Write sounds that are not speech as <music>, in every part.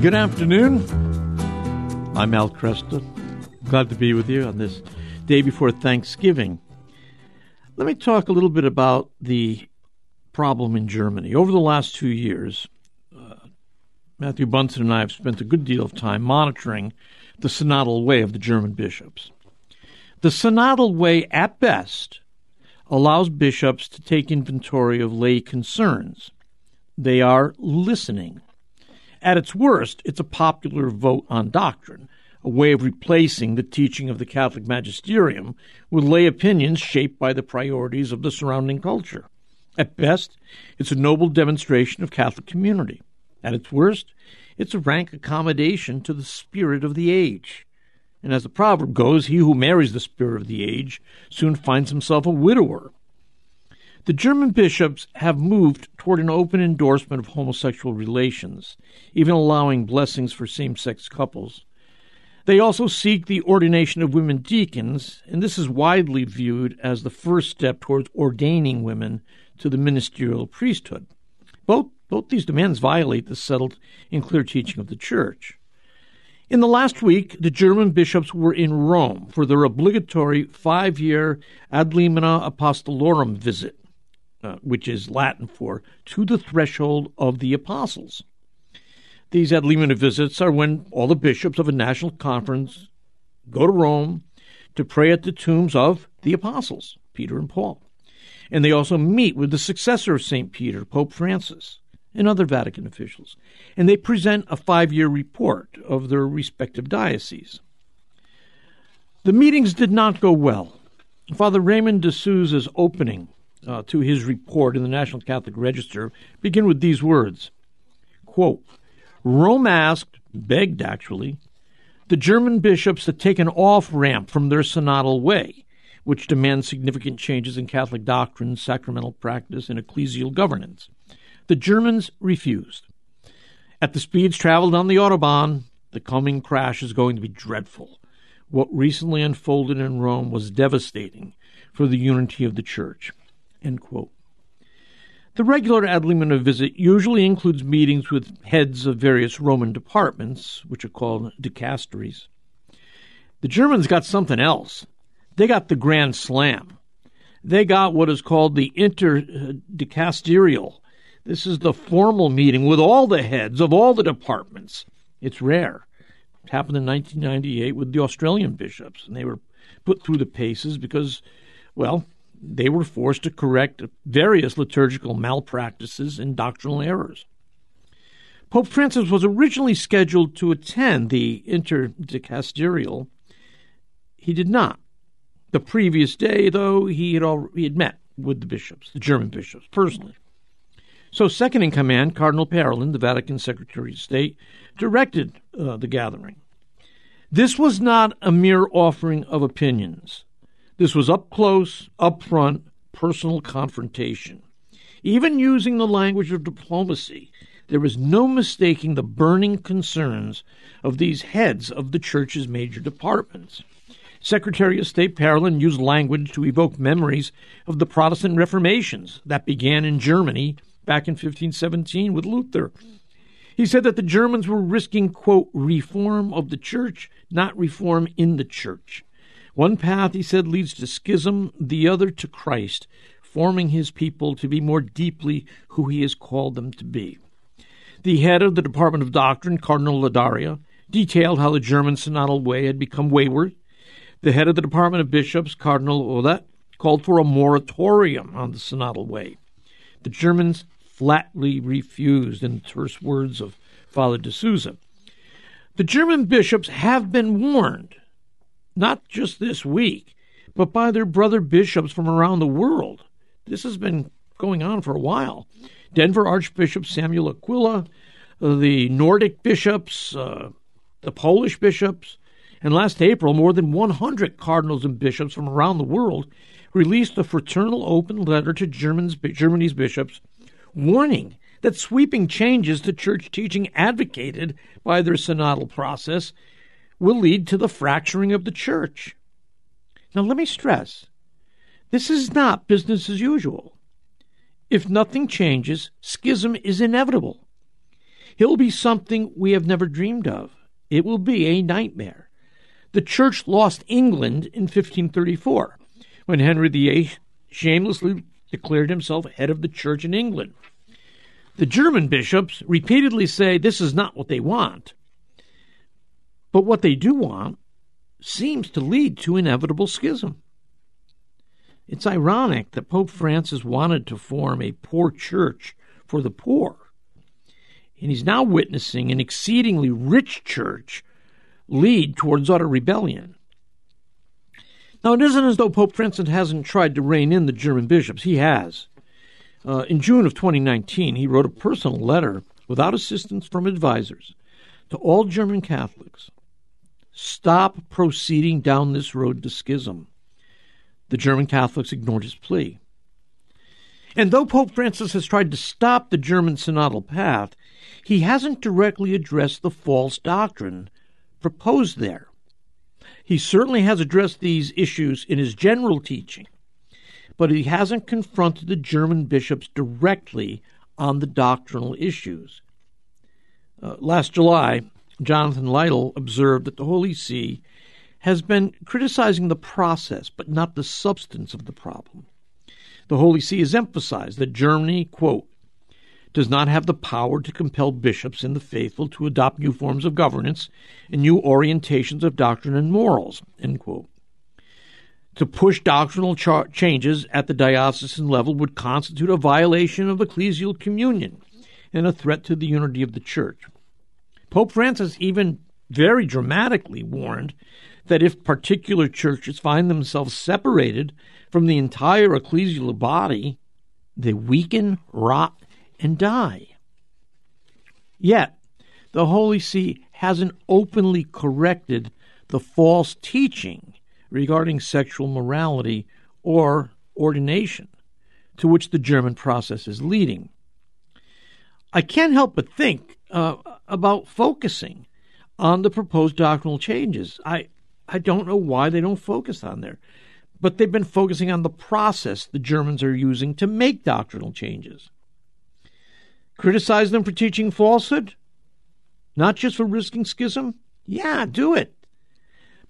Good afternoon. I'm Al Kresta. Glad to be with you on this day before Thanksgiving. Let me talk a little bit about the problem in Germany. Over the last two years, uh, Matthew Bunson and I have spent a good deal of time monitoring the synodal way of the German bishops. The synodal way, at best, allows bishops to take inventory of lay concerns. They are listening. At its worst, it's a popular vote on doctrine, a way of replacing the teaching of the Catholic magisterium with lay opinions shaped by the priorities of the surrounding culture. At best, it's a noble demonstration of Catholic community. At its worst, it's a rank accommodation to the spirit of the age. And as the proverb goes, he who marries the spirit of the age soon finds himself a widower. The German bishops have moved toward an open endorsement of homosexual relations, even allowing blessings for same sex couples. They also seek the ordination of women deacons, and this is widely viewed as the first step towards ordaining women to the ministerial priesthood. Both, both these demands violate the settled and clear teaching of the Church. In the last week, the German bishops were in Rome for their obligatory five year ad limina apostolorum visit, uh, which is Latin for to the threshold of the apostles. These ad limina visits are when all the bishops of a national conference go to Rome to pray at the tombs of the apostles, Peter and Paul. And they also meet with the successor of St. Peter, Pope Francis and other Vatican officials, and they present a five year report of their respective dioceses. The meetings did not go well. Father Raymond de Souza's opening uh, to his report in the National Catholic Register begin with these words quote, Rome asked, begged actually, the German bishops to take an off ramp from their synodal way, which demands significant changes in Catholic doctrine, sacramental practice, and ecclesial governance. The Germans refused. At the speeds traveled on the Autobahn, the coming crash is going to be dreadful. What recently unfolded in Rome was devastating for the unity of the Church. The regular ad limina visit usually includes meetings with heads of various Roman departments, which are called dicasteries. The Germans got something else. They got the Grand Slam. They got what is called the interdicasterial this is the formal meeting with all the heads of all the departments. It's rare. It happened in 1998 with the Australian bishops, and they were put through the paces because, well, they were forced to correct various liturgical malpractices and doctrinal errors. Pope Francis was originally scheduled to attend the interdicasterial. He did not. The previous day, though, he had, already, he had met with the bishops, the German bishops, personally. So, second in command, Cardinal Parolin, the Vatican Secretary of State, directed uh, the gathering. This was not a mere offering of opinions. This was up close, up front, personal confrontation. Even using the language of diplomacy, there was no mistaking the burning concerns of these heads of the Church's major departments. Secretary of State Parolin used language to evoke memories of the Protestant Reformations that began in Germany back in 1517 with Luther. He said that the Germans were risking, quote, reform of the church, not reform in the church. One path, he said, leads to schism, the other to Christ, forming his people to be more deeply who he has called them to be. The head of the Department of Doctrine, Cardinal Ladaria, detailed how the German synodal way had become wayward. The head of the Department of Bishops, Cardinal Ouellet, called for a moratorium on the synodal way. The Germans flatly refused, in the terse words of Father de Souza. The German bishops have been warned, not just this week, but by their brother bishops from around the world. This has been going on for a while. Denver Archbishop Samuel Aquila, the Nordic bishops, uh, the Polish bishops, and last April, more than 100 cardinals and bishops from around the world released a fraternal open letter to Germans, Germany's bishops warning that sweeping changes to church teaching advocated by their synodal process will lead to the fracturing of the church. Now, let me stress this is not business as usual. If nothing changes, schism is inevitable. It will be something we have never dreamed of. It will be a nightmare. The church lost England in 1534 when Henry VIII shamelessly declared himself head of the church in England. The German bishops repeatedly say this is not what they want. But what they do want seems to lead to inevitable schism. It's ironic that Pope Francis wanted to form a poor church for the poor, and he's now witnessing an exceedingly rich church lead towards utter rebellion. Now, it isn't as though Pope Francis hasn't tried to rein in the German bishops. He has. Uh, in June of 2019, he wrote a personal letter without assistance from advisors to all German Catholics Stop proceeding down this road to schism. The German Catholics ignored his plea. And though Pope Francis has tried to stop the German synodal path, he hasn't directly addressed the false doctrine proposed there. He certainly has addressed these issues in his general teaching, but he hasn't confronted the German bishops directly on the doctrinal issues. Uh, last July, Jonathan Liedl observed that the Holy See has been criticizing the process, but not the substance of the problem. The Holy See has emphasized that Germany, quote, does not have the power to compel bishops and the faithful to adopt new forms of governance and new orientations of doctrine and morals. To push doctrinal char- changes at the diocesan level would constitute a violation of ecclesial communion and a threat to the unity of the Church. Pope Francis even very dramatically warned that if particular churches find themselves separated from the entire ecclesial body, they weaken, rot, and die. Yet, the Holy See hasn't openly corrected the false teaching regarding sexual morality or ordination to which the German process is leading. I can't help but think uh, about focusing on the proposed doctrinal changes. I I don't know why they don't focus on there, but they've been focusing on the process the Germans are using to make doctrinal changes. Criticize them for teaching falsehood, not just for risking schism. Yeah, do it.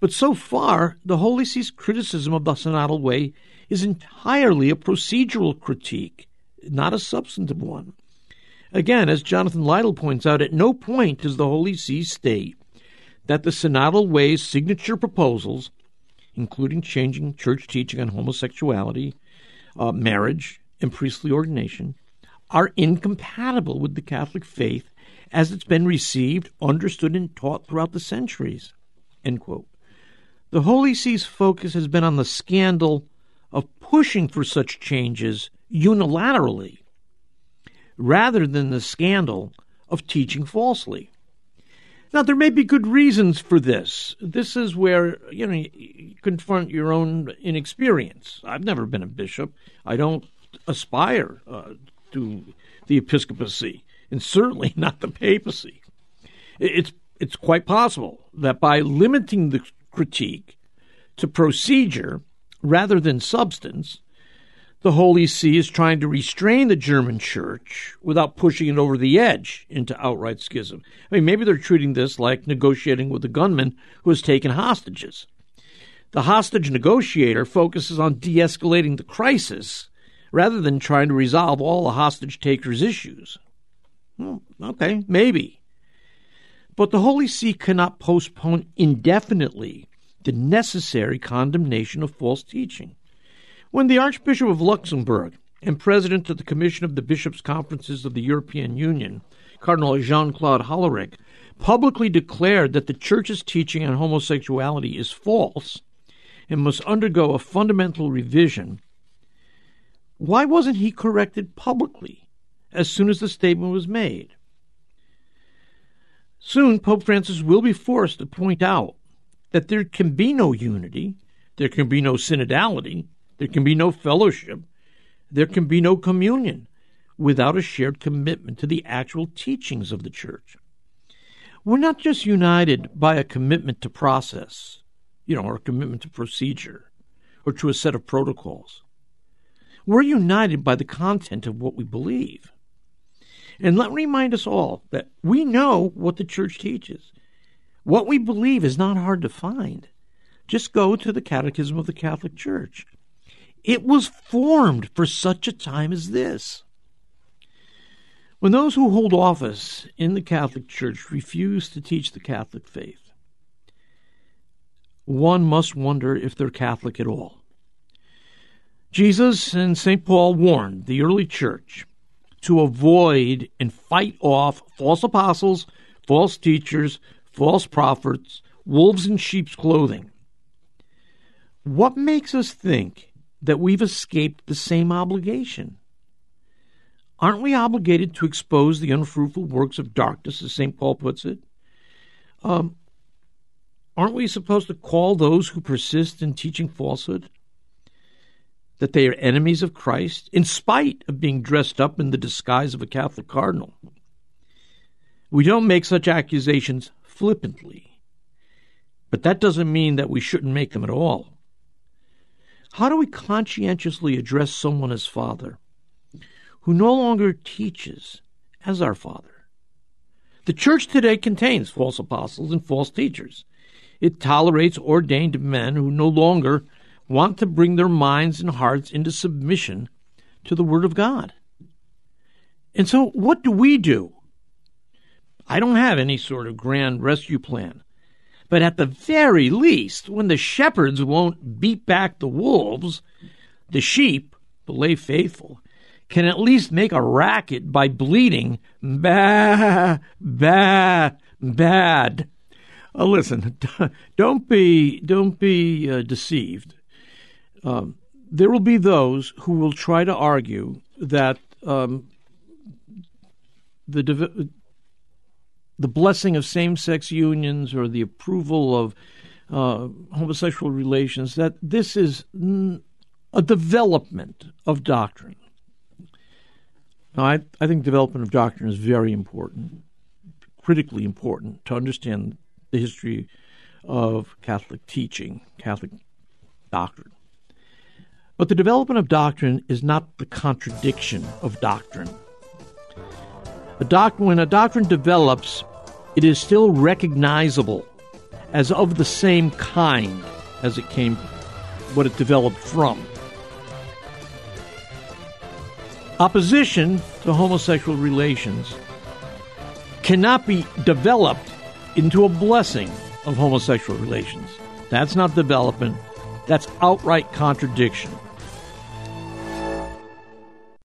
But so far, the Holy See's criticism of the synodal way is entirely a procedural critique, not a substantive one. Again, as Jonathan Liedl points out, at no point does the Holy See state that the Synodal Way's signature proposals, including changing church teaching on homosexuality, uh, marriage, and priestly ordination, are incompatible with the Catholic faith as it's been received, understood, and taught throughout the centuries. The Holy See's focus has been on the scandal of pushing for such changes unilaterally rather than the scandal of teaching falsely. Now, there may be good reasons for this. This is where, you know, you confront your own inexperience. I've never been a bishop. I don't aspire uh, to the episcopacy, and certainly <laughs> not the papacy. It's, it's quite possible that by limiting the critique to procedure rather than substance, the Holy See is trying to restrain the German church without pushing it over the edge into outright schism. I mean, maybe they're treating this like negotiating with a gunman who has taken hostages. The hostage negotiator focuses on de escalating the crisis rather than trying to resolve all the hostage takers' issues. Well, okay, maybe. But the Holy See cannot postpone indefinitely the necessary condemnation of false teaching. When the Archbishop of Luxembourg and President of the Commission of the Bishops' Conferences of the European Union, Cardinal Jean Claude Hollerich, publicly declared that the Church's teaching on homosexuality is false and must undergo a fundamental revision, why wasn't he corrected publicly as soon as the statement was made? Soon, Pope Francis will be forced to point out that there can be no unity, there can be no synodality, there can be no fellowship. There can be no communion without a shared commitment to the actual teachings of the church. We're not just united by a commitment to process, you know, or a commitment to procedure, or to a set of protocols. We're united by the content of what we believe. And let me remind us all that we know what the church teaches. What we believe is not hard to find. Just go to the Catechism of the Catholic Church. It was formed for such a time as this. When those who hold office in the Catholic Church refuse to teach the Catholic faith, one must wonder if they're Catholic at all. Jesus and St. Paul warned the early church to avoid and fight off false apostles, false teachers, false prophets, wolves in sheep's clothing. What makes us think that we've escaped the same obligation? Aren't we obligated to expose the unfruitful works of darkness, as St. Paul puts it? Um, aren't we supposed to call those who persist in teaching falsehood that they are enemies of Christ, in spite of being dressed up in the disguise of a Catholic cardinal? We don't make such accusations flippantly, but that doesn't mean that we shouldn't make them at all. How do we conscientiously address someone as Father? who no longer teaches as our Father. The church today contains false apostles and false teachers. It tolerates ordained men who no longer want to bring their minds and hearts into submission to the Word of God. And so, what do we do? I don't have any sort of grand rescue plan. But at the very least, when the shepherds won't beat back the wolves, the sheep, the lay faithful, can at least make a racket by bleating bah, bah, bad. Uh, listen, <laughs> don't be don't be uh, deceived. Um, there will be those who will try to argue that um, the the blessing of same-sex unions or the approval of uh, homosexual relations that this is a development of doctrine. Now, I, I think development of doctrine is very important, critically important to understand the history of Catholic teaching, Catholic doctrine. But the development of doctrine is not the contradiction of doctrine. A doc- when a doctrine develops, it is still recognizable as of the same kind as it came, what it developed from. Opposition to homosexual relations cannot be developed into a blessing of homosexual relations. That's not development, that's outright contradiction.